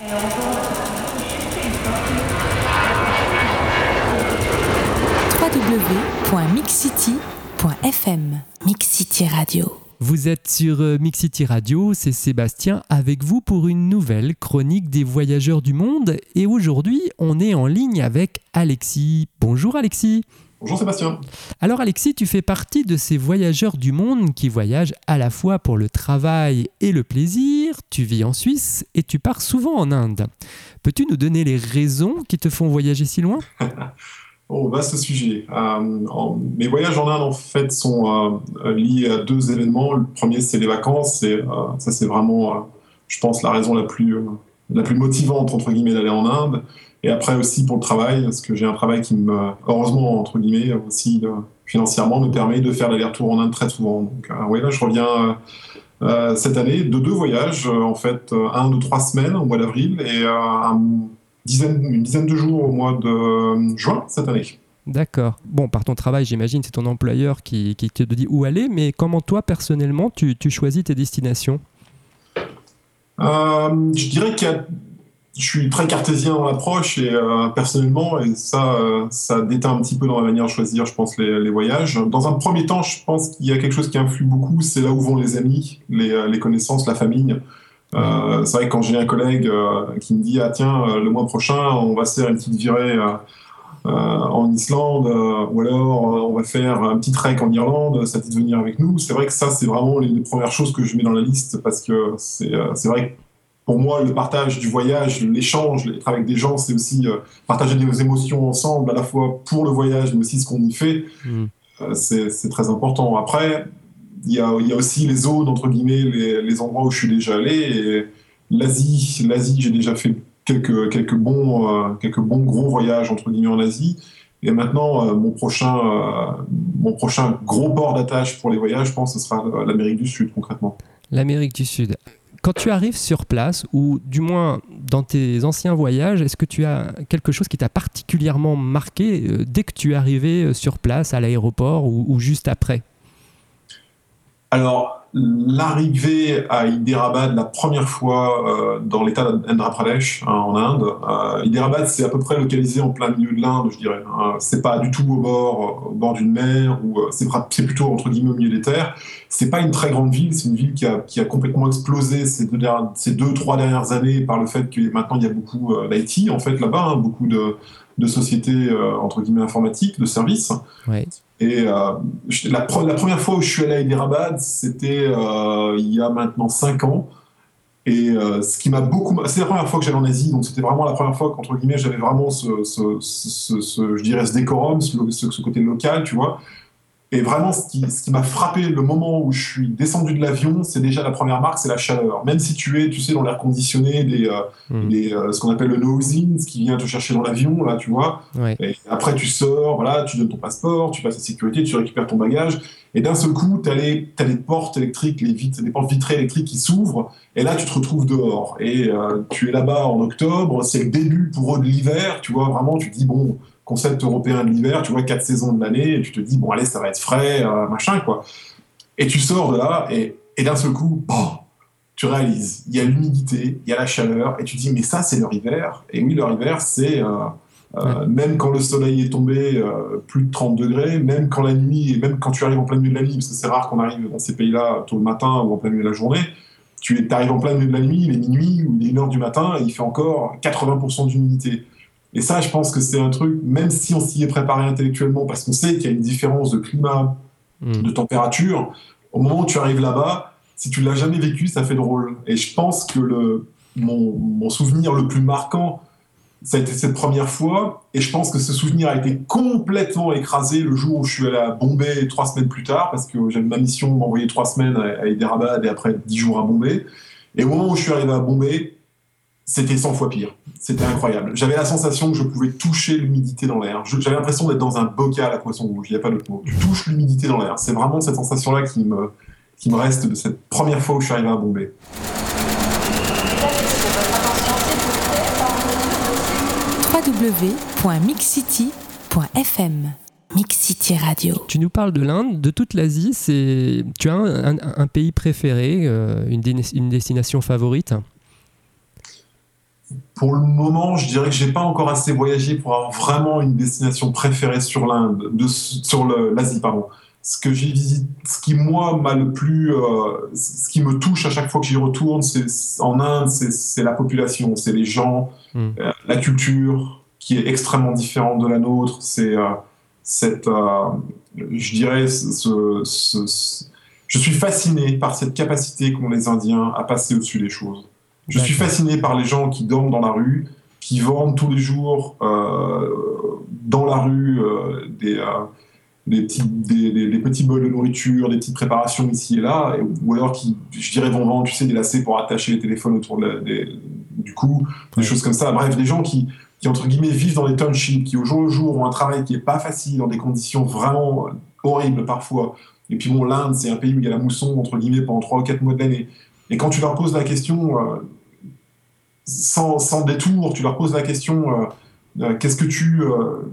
www.mixcity.fm Mixcity Radio. Vous êtes sur euh, Mixity Radio, c'est Sébastien avec vous pour une nouvelle chronique des voyageurs du monde. Et aujourd'hui, on est en ligne avec Alexis. Bonjour Alexis. Bonjour Sébastien. Alors Alexis, tu fais partie de ces voyageurs du monde qui voyagent à la fois pour le travail et le plaisir. Tu vis en Suisse et tu pars souvent en Inde. Peux-tu nous donner les raisons qui te font voyager si loin? Oh, vaste sujet. Euh, mes voyages en Inde, en fait, sont euh, liés à deux événements. Le premier, c'est les vacances. Et euh, ça, c'est vraiment, je pense, la raison la plus, la plus motivante, entre guillemets, d'aller en Inde. Et après aussi pour le travail, parce que j'ai un travail qui me, heureusement, entre guillemets, aussi financièrement, me permet de faire l'aller-retour en Inde très souvent. Donc, oui, là, je reviens cette année de deux voyages, en fait, un de trois semaines au mois d'avril et un une dizaine de jours au mois de euh, juin cette année. D'accord. Bon, par ton travail, j'imagine, c'est ton employeur qui, te dit où aller, mais comment toi, personnellement, tu, choisis tes destinations? Euh, Je dirais que je suis très cartésien dans l'approche et euh, personnellement, et ça, ça déteint un petit peu dans la manière de choisir, je pense, les, voyages. Dans un premier temps, je pense qu'il y a quelque chose qui influe beaucoup, c'est là où vont les amis, les, les connaissances, la famille. Euh, c'est vrai que quand j'ai un collègue euh, qui me dit ah tiens euh, le mois prochain on va faire une petite virée en Islande ou alors on va faire un petit trek en Irlande, ça te de venir avec nous. C'est vrai que ça c'est vraiment les, premières choses que je mets dans la liste parce que c'est vrai que pour moi le partage du voyage, l'échange, être avec des gens, c'est aussi partager des émotions ensemble à la fois pour le voyage mais aussi ce qu'on y fait. Mmh. c'est très important. Après, il y, a, aussi les zones, entre guillemets, les, endroits où je suis déjà allé. L'Asie, l'Asie, j'ai déjà fait quelques, quelques, bons, euh, quelques bons gros voyages, entre guillemets, en Asie. Et maintenant, euh, mon, prochain, euh, mon prochain gros port d'attache pour les voyages, je pense, ce sera l'Amérique du Sud, concrètement. L'Amérique du Sud. Quand tu arrives sur place, ou du moins dans tes anciens voyages, est-ce que tu as quelque chose qui t'a particulièrement marqué dès que tu es arrivé sur place, à l'aéroport ou juste après? L'arrivée à Hyderabad la première fois euh, dans l'état d'Andhra Pradesh, hein, en Inde, euh, Hyderabad c'est à peu près localisé en plein milieu de l'Inde, je dirais. Hein. C'est pas du tout au bord, au bord d'une mer, ou c'est plutôt entre guillemets au milieu des terres. C'est pas une très grande ville, c'est une ville qui a, qui a, complètement explosé ces deux, ces deux, trois dernières années par le fait que maintenant il y a beaucoup d'IT en fait là-bas, hein, beaucoup de, de sociétés entre guillemets informatiques, de services. Ouais. Et euh, la, la, première fois où je suis allé à Hyderabad, c'était euh, il y a maintenant 5 ans. Et euh, ce qui m'a beaucoup. C'est la première fois que j'allais en Asie, donc c'était vraiment la première fois qu'entre guillemets j'avais vraiment ce, ce, ce, je dirais, ce décorum, ce, ce, côté local, tu vois. Et vraiment, ce qui, ce qui m'a frappé le moment où je suis descendu de l'avion, c'est déjà la première marque, c'est la chaleur. Même si tu es, tu sais, dans l'air conditionné, des, euh, hmm. euh, ce qu'on appelle le nosing, ce qui vient te chercher dans l'avion, là, tu vois. Et après, tu sors, voilà, tu donnes ton passeport, tu passes la sécurité, tu récupères ton bagage. Et d'un seul coup, tu as, as, les portes électriques, les, vitres, les portes vitrées électriques qui s'ouvrent. Et là, tu te retrouves dehors. Et euh, tu es là-bas en octobre, c'est le début pour eux de l'hiver, tu vois. Vraiment, tu te dis, bon concept européen de l'hiver, tu vois quatre saisons de l'année, et tu te dis, bon, allez, ça va être frais, euh, machin, quoi. Et tu sors de là, et, et d'un seul coup, bon, tu réalises, il y a l'humidité, il y a la chaleur, et tu dis, mais ça, c'est leur hiver. Et oui, leur hiver, c'est. Euh, euh, même quand le soleil est tombé plus de 30 degrés, même quand la nuit, et même quand tu arrives en plein milieu de la nuit, parce que c'est rare qu'on arrive dans ces pays-là tôt le matin ou en plein milieu de la journée, tu arrives en plein milieu de la nuit, il est minuit ou il est 1h du matin, et il fait encore 80% d'humidité. Et ça, je pense que c'est un truc, même si on s'y est préparé intellectuellement, parce qu'on sait qu'il y a une différence de climat, hmm. de température, au moment où tu arrives là-bas, si tu l'as jamais vécu, ça fait drôle. Et je pense que le, mon, mon, souvenir le plus marquant, ça a été cette première fois. Et je pense que ce souvenir a été complètement écrasé le jour où je suis allé à Bombay trois semaines plus tard, parce que j'avais ma mission m'envoyer trois semaines à, à Hyderabad et après dix jours à Bombay. Et au moment où je suis arrivé à Bombay, c'était 100 fois pire. C'était incroyable. J'avais la sensation que je pouvais toucher l'humidité dans l'air. J'avais l'impression d'être dans un bocal à poisson rouge. Il n'y a pas d'autre mot. Tu touches l'humidité dans l'air. C'est vraiment cette sensation-là qui me, qui me reste de cette première fois où je suis arrivé à Bombay. www.mixcity.fm Mixcity Radio. Tu nous parles de l'Inde, de toute l'Asie. C'est, tu as un, pays préféré, euh, une, une destination favorite? Pour le moment, je dirais que j'ai pas encore assez voyagé pour avoir vraiment une destination préférée sur l'Inde, sur l'Asie, pardon. Ce que j'ai visité, ce qui moi m'a le plus, euh, ce qui me touche à chaque fois que j'y retourne, c'est en Inde, c'est la population, c'est les gens, hmm. euh, la culture qui est extrêmement différente de la nôtre. C'est euh, cette, je dirais, ce, ce, je suis fasciné par cette capacité qu'ont les Indiens à passer au-dessus des choses. Je suis fasciné par les gens qui dorment dans la rue, qui vendent tous les jours euh, dans la rue euh, des, euh, des, petits, des, petits bols de nourriture, des petites préparations ici et là, ou alors qui, je dirais, vont vendre, tu sais, des lacets pour attacher les téléphones autour de du cou, des choses comme ça. Bref, des gens qui, qui, entre guillemets, vivent dans des townships, qui au jour le jour ont un travail qui n'est pas facile, dans des conditions vraiment horribles parfois. Et puis bon, l'Inde, c'est un pays où il y a la mousson, entre guillemets, pendant 3 ou 4 mois de l'année. Et quand tu leur poses la question, sans, détour, tu leur poses la question euh, euh, qu'est-ce que tu. Euh,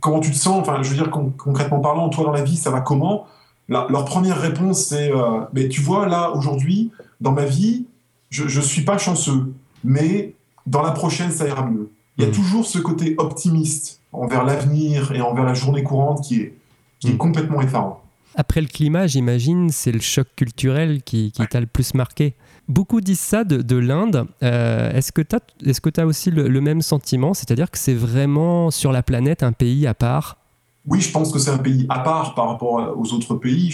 comment tu te sens? Enfin, je veux dire, concrètement parlant, toi dans la vie, ça va comment? Leur première réponse, c'est mais tu vois, là, aujourd'hui, dans ma vie, je ne suis pas chanceux, mais dans la prochaine, ça ira mieux. Il y a mmh. toujours ce côté optimiste envers l'avenir et envers la journée courante qui est, qui est mmh. complètement effarant. Après le climat, j'imagine, c'est le choc culturel qui, qui t'a le plus marqué. Beaucoup disent ça de, l'Inde. Euh, est-ce que tu as, est as, aussi le, même sentiment? C'est-à-dire que c'est vraiment sur la planète un pays à part? Oui, je pense que c'est un pays à part par rapport aux autres pays.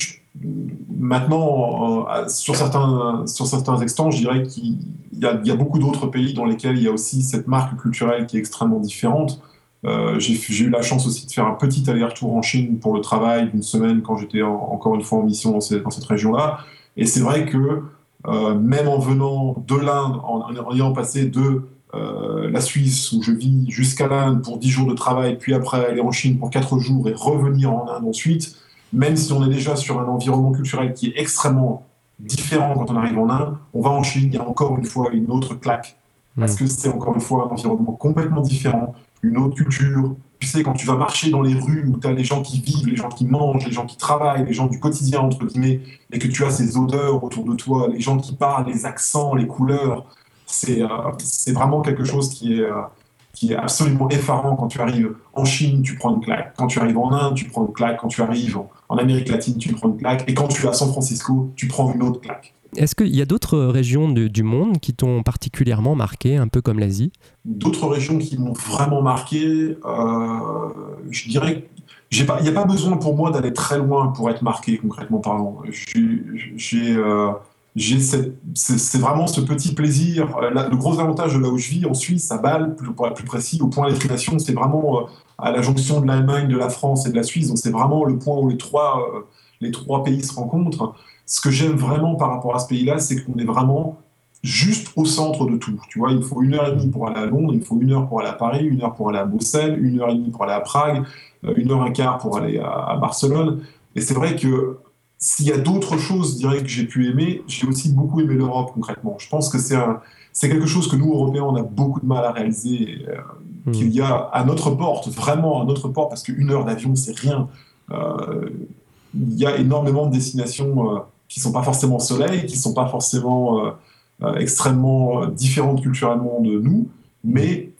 maintenant, euh, sur, certains, sur certains extants, je dirais qu'il y, y, a beaucoup d'autres pays dans lesquels il y a aussi cette marque culturelle qui est extrêmement différente. Euh, j'ai eu la chance aussi de faire un petit aller-retour en Chine pour le travail d'une semaine quand j'étais encore une fois en mission dans cette, dans cette région-là. Et c'est vrai que euh, même en venant de l'Inde, en, ayant passé de euh, la Suisse où je vis jusqu'à l'Inde pour 10 jours de travail, puis après aller en Chine pour 4 jours et revenir en Inde ensuite, même si on est déjà sur un environnement culturel qui est extrêmement différent quand on arrive en Inde, on va en Chine, il y a encore une fois une autre claque. Parce mmh. que c'est encore une fois un environnement complètement différent, une autre culture, tu sais, quand tu vas marcher dans les rues où tu as les gens qui vivent, les gens qui mangent, les gens qui travaillent, les gens du quotidien, entre guillemets, et que tu as ces odeurs autour de toi, les gens qui parlent, les accents, les couleurs, c'est euh, vraiment quelque chose qui est, euh, qui est absolument effarant quand tu arrives en Chine, tu prends une claque. Quand tu arrives en Inde, tu prends une claque. Quand tu arrives en Amérique latine, tu prends une claque. Et quand tu es à San Francisco, tu prends une autre claque. Est-ce qu'il y a d'autres régions du monde qui t'ont particulièrement marqué, un peu comme l'Asie? D'autres régions qui m'ont vraiment marqué, euh, je dirais il n'y a pas besoin pour moi d'aller très loin pour être marqué, concrètement parlant. J'ai. Euh, c'est vraiment ce petit plaisir. Euh, le gros avantage de là où je vis, en Suisse, à Bâle, pour être plus précis, au point d'électrification, c'est vraiment à la jonction de l'Allemagne, de la France et de la Suisse. Donc c'est vraiment le point où les trois, les trois pays se rencontrent ce que j'aime vraiment par rapport à ce pays-là, c'est qu'on est vraiment juste au centre de tout. Tu vois, il faut une heure et demie pour aller à Londres, il faut une heure pour aller à Paris, une heure pour aller à Bruxelles, une heure et demie pour aller à Prague, euh, une heure et un quart pour aller à, Barcelone. Et c'est vrai que s'il y a d'autres choses, je dirais, que j'ai pu aimer, j'ai aussi beaucoup aimé l'Europe concrètement. Je pense que c'est c'est quelque chose que nous, Européens, on a beaucoup de mal à réaliser, euh, mmh. qu'il y a à notre porte, vraiment à notre porte, parce qu'une heure d'avion, c'est rien. Euh, il y a énormément de destinations qui sont pas forcément soleil, qui sont pas forcément euh, euh, extrêmement euh, différentes culturellement de nous, mais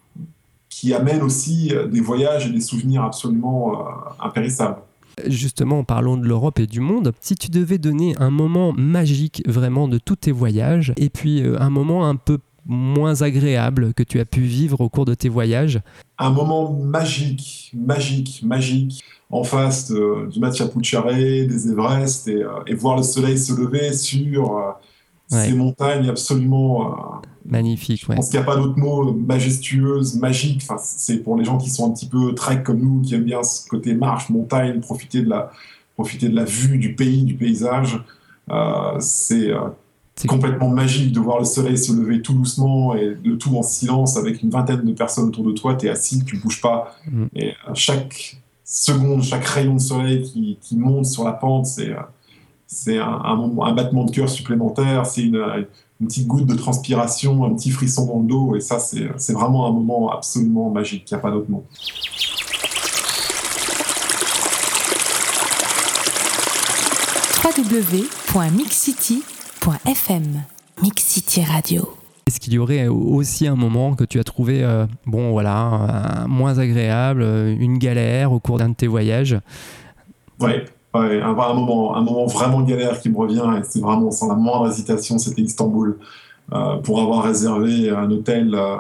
qui amènent aussi des voyages et des souvenirs absolument impérissables. Justement, parlons de l'Europe et du monde. Si tu devais donner un moment magique vraiment de tous tes voyages, et puis un moment un peu moins agréable que tu as pu vivre au cours de tes voyages Un moment magique, magique, magique en face du Machu Picchu, des Everest, et, euh, et, voir le soleil se lever sur euh, ces montagnes absolument... Euh, Magnifique, je pense qu'il n'y a pas d'autre mot, majestueuse, magique. Enfin, c'est pour les gens qui sont un petit peu trek comme nous, qui aiment bien ce côté marche, montagne, profiter de la, profiter de la vue, du pays, du paysage. c'est complètement magique de voir le soleil se lever tout doucement et le tout en silence avec une vingtaine de personnes autour de toi. Tu es assis, tu bouges pas. Mm. Et chaque seconde, chaque rayon de soleil qui, qui monte sur la pente, c'est euh, c'est un, un, battement de cœur supplémentaire, c'est une, une, petite goutte de transpiration, un petit frisson dans le dos, et ça, c'est vraiment un moment absolument magique, il n'y a pas d'autre mot. www.mixcity.fm Mix City Radio est-ce qu'il y aurait aussi un moment que tu as trouvé, bon voilà, moins agréable, une galère au cours d'un de tes voyages? Ouais, ouais un, moment, un moment vraiment galère qui me revient, et c'est vraiment sans la moindre hésitation, c'était Istanbul. Euh, pour avoir réservé un hôtel euh,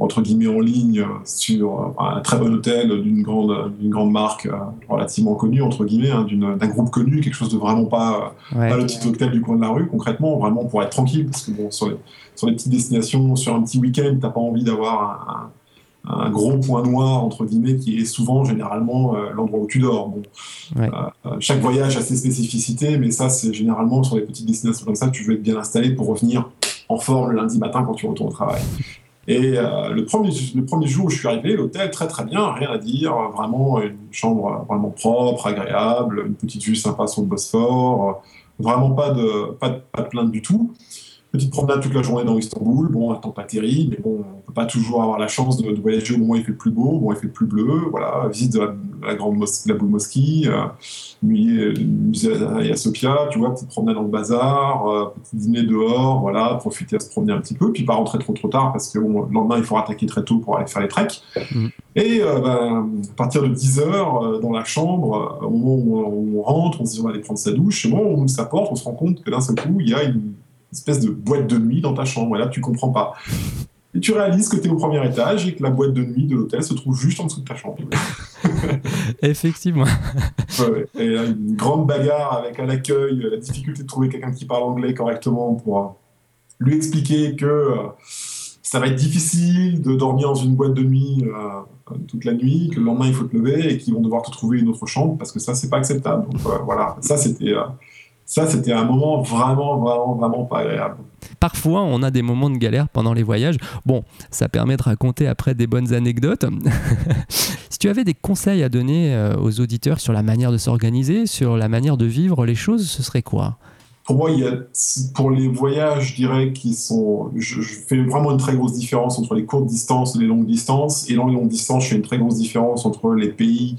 entre guillemets en ligne sur euh, un très bon hôtel d'une grande, d'une grande marque relativement connue entre guillemets, hein, d'un groupe connu, quelque chose de vraiment pas, pas, le petit hôtel du coin de la rue concrètement, vraiment pour être tranquille parce que bon sur les, sur les petites destinations, sur un petit week-end, t'as pas envie d'avoir un, un gros point noir entre guillemets qui est souvent généralement l'endroit où tu dors. Bon, chaque voyage a ses spécificités, mais ça c'est généralement sur les petites destinations comme ça, tu veux être bien installé pour revenir en forme le lundi matin quand tu retournes au travail. Et euh, le, premier, le premier jour où je suis arrivé, l'hôtel, très très bien, rien à dire, vraiment une chambre vraiment propre, agréable, une petite vue sympa sur le Bosphore, vraiment pas de, pas de, pas de plainte du tout. Petite promenade toute la journée dans Istanbul, bon, un temps pas terrible, mais bon, on peut pas toujours avoir la chance de, voyager au moment où il fait le plus beau, au moment où il fait le plus bleu, voilà, visite de la, grande mosquée, la boule mosquée, euh, musée à Sofia, tu vois, petite promenade dans le bazar, euh, petit dîner dehors, voilà, profiter à se promener un petit peu, puis pas rentrer trop trop tard parce que bon, le lendemain il faut attaquer très tôt pour aller faire les treks. Mm. Et euh, ben, à partir de 10 heures, euh, dans la chambre, au moment où on rentre, on se dit on va aller prendre sa douche, et bon, on ouvre sa porte, on se rend compte que d'un seul coup, il y a une espèce de boîte de nuit dans ta chambre. Et là, tu comprends pas. Et tu réalises que tu es au premier étage et que la boîte de nuit de l'hôtel se trouve juste en dessous de ta chambre. Effectivement. Et là, une grande bagarre avec à l'accueil, la difficulté de trouver quelqu'un qui parle anglais correctement pour euh, lui expliquer que euh, ça va être difficile de dormir dans une boîte de nuit euh, toute la nuit, que le lendemain il faut te lever et qu'ils vont devoir te trouver une autre chambre parce que ça c'est pas acceptable. Donc voilà, ça c'était ça, c'était un moment vraiment, vraiment, vraiment pas agréable. Parfois, on a des moments de galère pendant les voyages. Bon, ça permet de raconter après des bonnes anecdotes. si tu avais des conseils à donner euh, aux auditeurs sur la manière de s'organiser, sur la manière de vivre les choses, ce serait quoi? Pour moi, il y a, pour les voyages, je dirais qu'ils sont. Je, je, fais vraiment une très grosse différence entre les courtes distances et les longues distances. Et dans les longues distances, je fais une très grosse différence entre les pays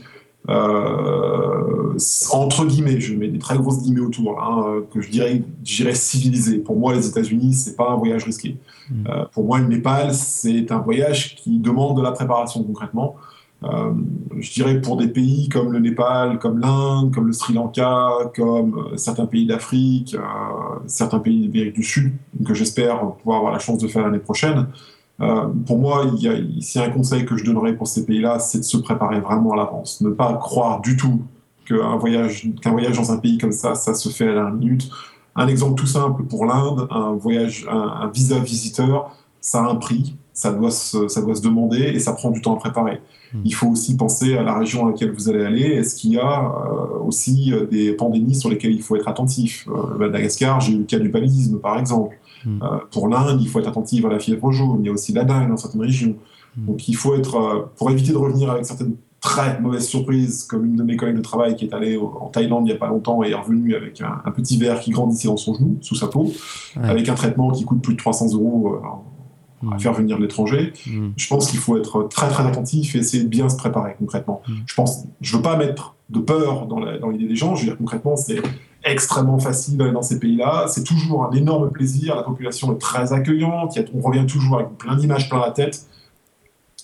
euh, entre guillemets, je mets des très grosses guillemets autour, hein, que je dirais, civilisé. Pour moi, les États-Unis, c'est pas un voyage risqué. Hmm. Euh, pour moi, le Népal, c'est un voyage qui demande de la préparation concrètement. Euh, je dirais pour des pays comme le Népal, comme l'Inde, comme le Sri Lanka, comme certains pays d'Afrique, certains pays d'Amérique du Sud, que j'espère pouvoir avoir la chance de faire l'année prochaine. Euh, pour moi, il y a, un conseil que je donnerais pour ces pays-là, c'est de se préparer vraiment à l'avance. Ne pas croire du tout qu'un voyage, dans un pays comme ça, ça se fait à la minute. Un exemple tout simple pour l'Inde, un voyage, un, visa visiteur, ça a un prix, ça doit, se, ça doit se demander et ça prend du temps à préparer. Hmm. Il faut aussi penser à la région à laquelle vous allez aller. Est-ce qu'il y a euh, aussi euh, des pandémies sur lesquelles il faut être attentif? Madagascar, j'ai eu le cas du paludisme par exemple. Hmm. Euh, pour l'Inde, il faut être attentif à la fièvre jaune. Il y a aussi la dengue dans certaines régions. Hmm. Donc il faut être, euh, pour éviter de revenir avec certaines très mauvaises surprises, comme une de mes collègues de travail qui est allée en Thaïlande il n'y a pas longtemps et est revenue avec un, petit verre qui grandissait dans son genou, sous sa peau, avec un traitement qui coûte plus de 300 euros euh, à hmm. faire venir de l'étranger. Je pense qu'il faut être très très attentif et essayer de bien se préparer concrètement. Je pense, je veux pas mettre de peur dans l'idée des gens. Je veux dire concrètement, c'est extrêmement facile d'aller dans ces pays-là. C'est toujours un énorme plaisir. La population est très accueillante. On revient toujours avec plein d'images plein la tête.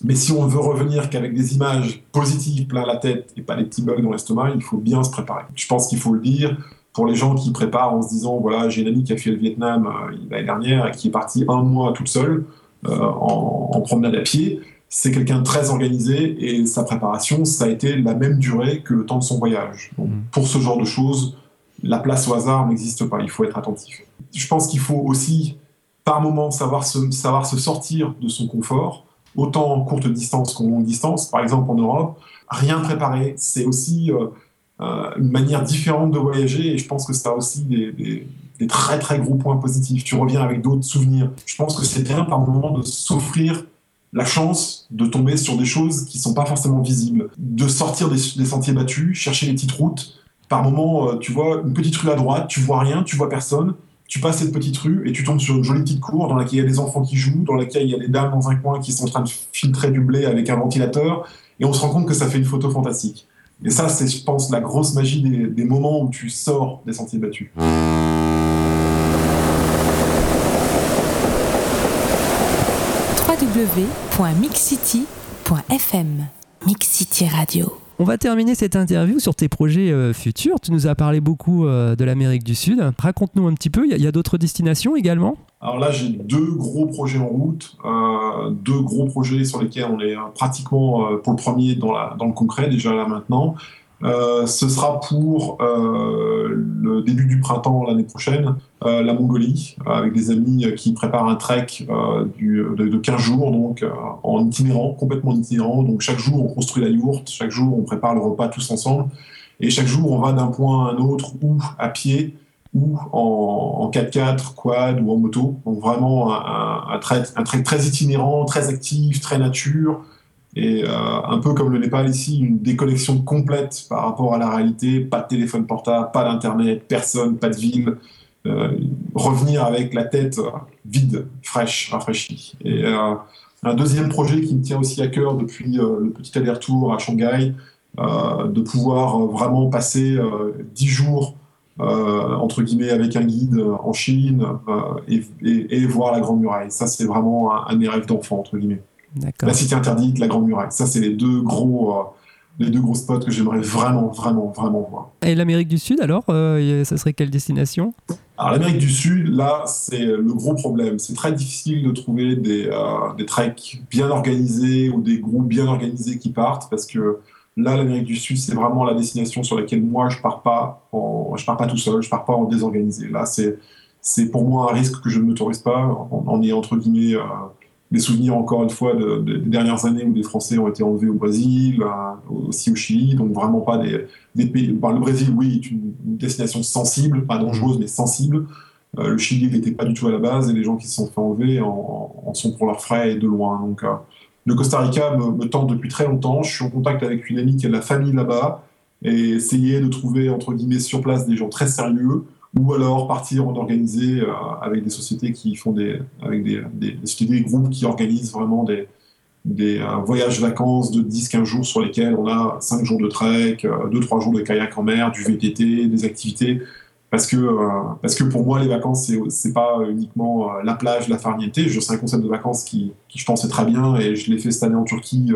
Mais si on veut revenir qu'avec des images positives plein la tête et pas les petits bugs dans l'estomac, il faut bien se préparer. Je pense qu'il faut le dire pour les gens qui préparent en se disant voilà, j'ai une amie qui a fait le Vietnam euh, l'année dernière et qui est partie un mois toute seule euh, en, promenade à pied. C'est quelqu'un de très organisé et sa préparation, ça a été la même durée que le temps de son voyage. Donc, mmh. pour ce genre de choses, la place au hasard n'existe pas, il faut être attentif. Je pense qu'il faut aussi, par moment, savoir se, savoir se sortir de son confort, autant en courte distance qu'en longue distance. Par exemple, en Europe, rien préparé, c'est aussi euh, euh, une manière différente de voyager et je pense que ça a aussi des, très très gros points positifs. Tu reviens avec d'autres souvenirs. Je pense que c'est bien par moment de s'offrir la chance de tomber sur des choses qui sont pas forcément visibles, de sortir des, sentiers battus, chercher les petites routes, par moment, euh, tu vois une petite rue à droite, tu vois rien, tu vois personne. Tu passes cette petite rue et tu tombes sur une jolie petite cour dans laquelle il y a des enfants qui jouent, dans laquelle il y a des dames dans un coin qui sont en train de filtrer du blé avec un ventilateur. Et on se rend compte que ça fait une photo fantastique. Et ça, c'est, je pense, la grosse magie des, des moments où tu sors des sentiers battus. www.mixcity.fm Mix City Radio. On va terminer cette interview sur tes projets euh, futurs. Tu nous as parlé beaucoup euh, de l'Amérique du Sud. Raconte-nous un petit peu. Il y a, a d'autres destinations également? Alors là, j'ai deux gros projets en route. Euh, deux gros projets sur lesquels on est pratiquement pour le premier dans, la, dans le concret déjà là maintenant. Euh, ce sera pour euh, le début du printemps l'année prochaine, euh, la Mongolie, avec des amis qui préparent un trek de, de, 15 jours, donc en itinérant, complètement itinérant. Donc chaque jour, on construit la yourte, chaque jour, on prépare le repas tous ensemble, et chaque jour, on va d'un point à un autre, ou à pied, ou en, en 4x4, quad ou en moto. Donc vraiment un, trek, un trek très itinérant, très actif, très nature, et euh, un peu comme le Népal ici, une déconnexion complète par rapport à la réalité, pas de téléphone portable, pas d'internet, personne, pas de ville, euh, revenir avec la tête vide, fraîche, rafraîchie. Et euh, un deuxième projet qui me tient aussi à cœur depuis le petit aller-retour à Shanghai, de pouvoir vraiment passer dix jours entre guillemets avec un guide en Chine et, voir la Grande Muraille. Ça, c'est vraiment un, un des rêves d'enfant entre guillemets. La Cité Interdite, la Grande Muraille. Ça, c'est les deux gros, euh, les deux gros spots que j'aimerais vraiment, vraiment, vraiment voir. Et l'Amérique du Sud, alors, euh, ça serait quelle destination? Alors, l'Amérique du Sud, là, c'est le gros problème. C'est très difficile de trouver des, euh, des treks bien organisés ou des groupes bien organisés qui partent parce que là, l'Amérique du Sud, c'est vraiment la destination sur laquelle moi, je pars pas, en, je pars pas tout seul, je pars pas en désorganisé. Là, c'est, c'est pour moi un risque que je ne m'autorise pas. On, est entre guillemets des souvenirs encore une fois de, des dernières années où des Français ont été enlevés au Brésil, euh, aussi au Chili, donc vraiment pas des, des pays. le Brésil, oui, est une, destination sensible, pas dangereuse, mais sensible. Euh, le Chili n'était pas du tout à la base et les gens qui se sont fait enlever en, en sont pour leurs frais et de loin. Donc euh, le Costa Rica me, me, tente depuis très longtemps. Je suis en contact avec une amie qui a de la famille là-bas et essayer de trouver entre guillemets sur place des gens très sérieux ou alors partir en organiser euh, avec des sociétés qui font des, avec des, des, des, groupes qui organisent vraiment des, des euh, voyages vacances de 10-15 jours sur lesquels on a 5 jours de trek, 2-3 euh, jours de kayak en mer, du VTT, des activités. Parce que, parce que pour moi, les vacances, c'est pas uniquement la plage, la farniente. Je sais un concept de vacances qui, qui je pense, est très bien et je l'ai fait cette année en Turquie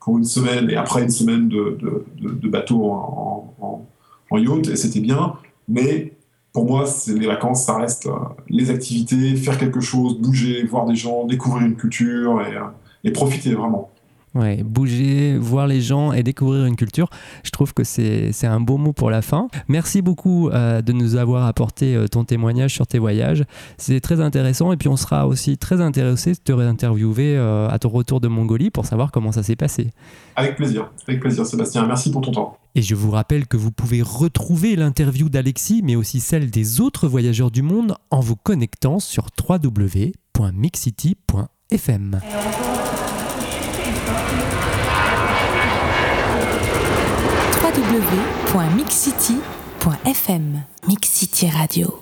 pour une semaine et après une semaine de, de, de, bateau en, en, en yacht et c'était bien. Mais pour moi, les vacances, ça reste euh, les activités, faire quelque chose, bouger, voir des gens, découvrir une culture et, euh, et profiter vraiment. Ouais, bouger, voir les gens et découvrir une culture. Je trouve que c'est un beau mot pour la fin. Merci beaucoup euh, de nous avoir apporté euh, ton témoignage sur tes voyages. C'est très intéressant et puis on sera aussi très intéressé de te réinterviewer euh, à ton retour de Mongolie pour savoir comment ça s'est passé. Avec plaisir, avec plaisir Sébastien. Merci pour ton temps. Et je vous rappelle que vous pouvez retrouver l'interview d'Alexis mais aussi celle des autres voyageurs du monde en vous connectant sur www.mixcity.fm. www.mixcity.fm Mix City Radio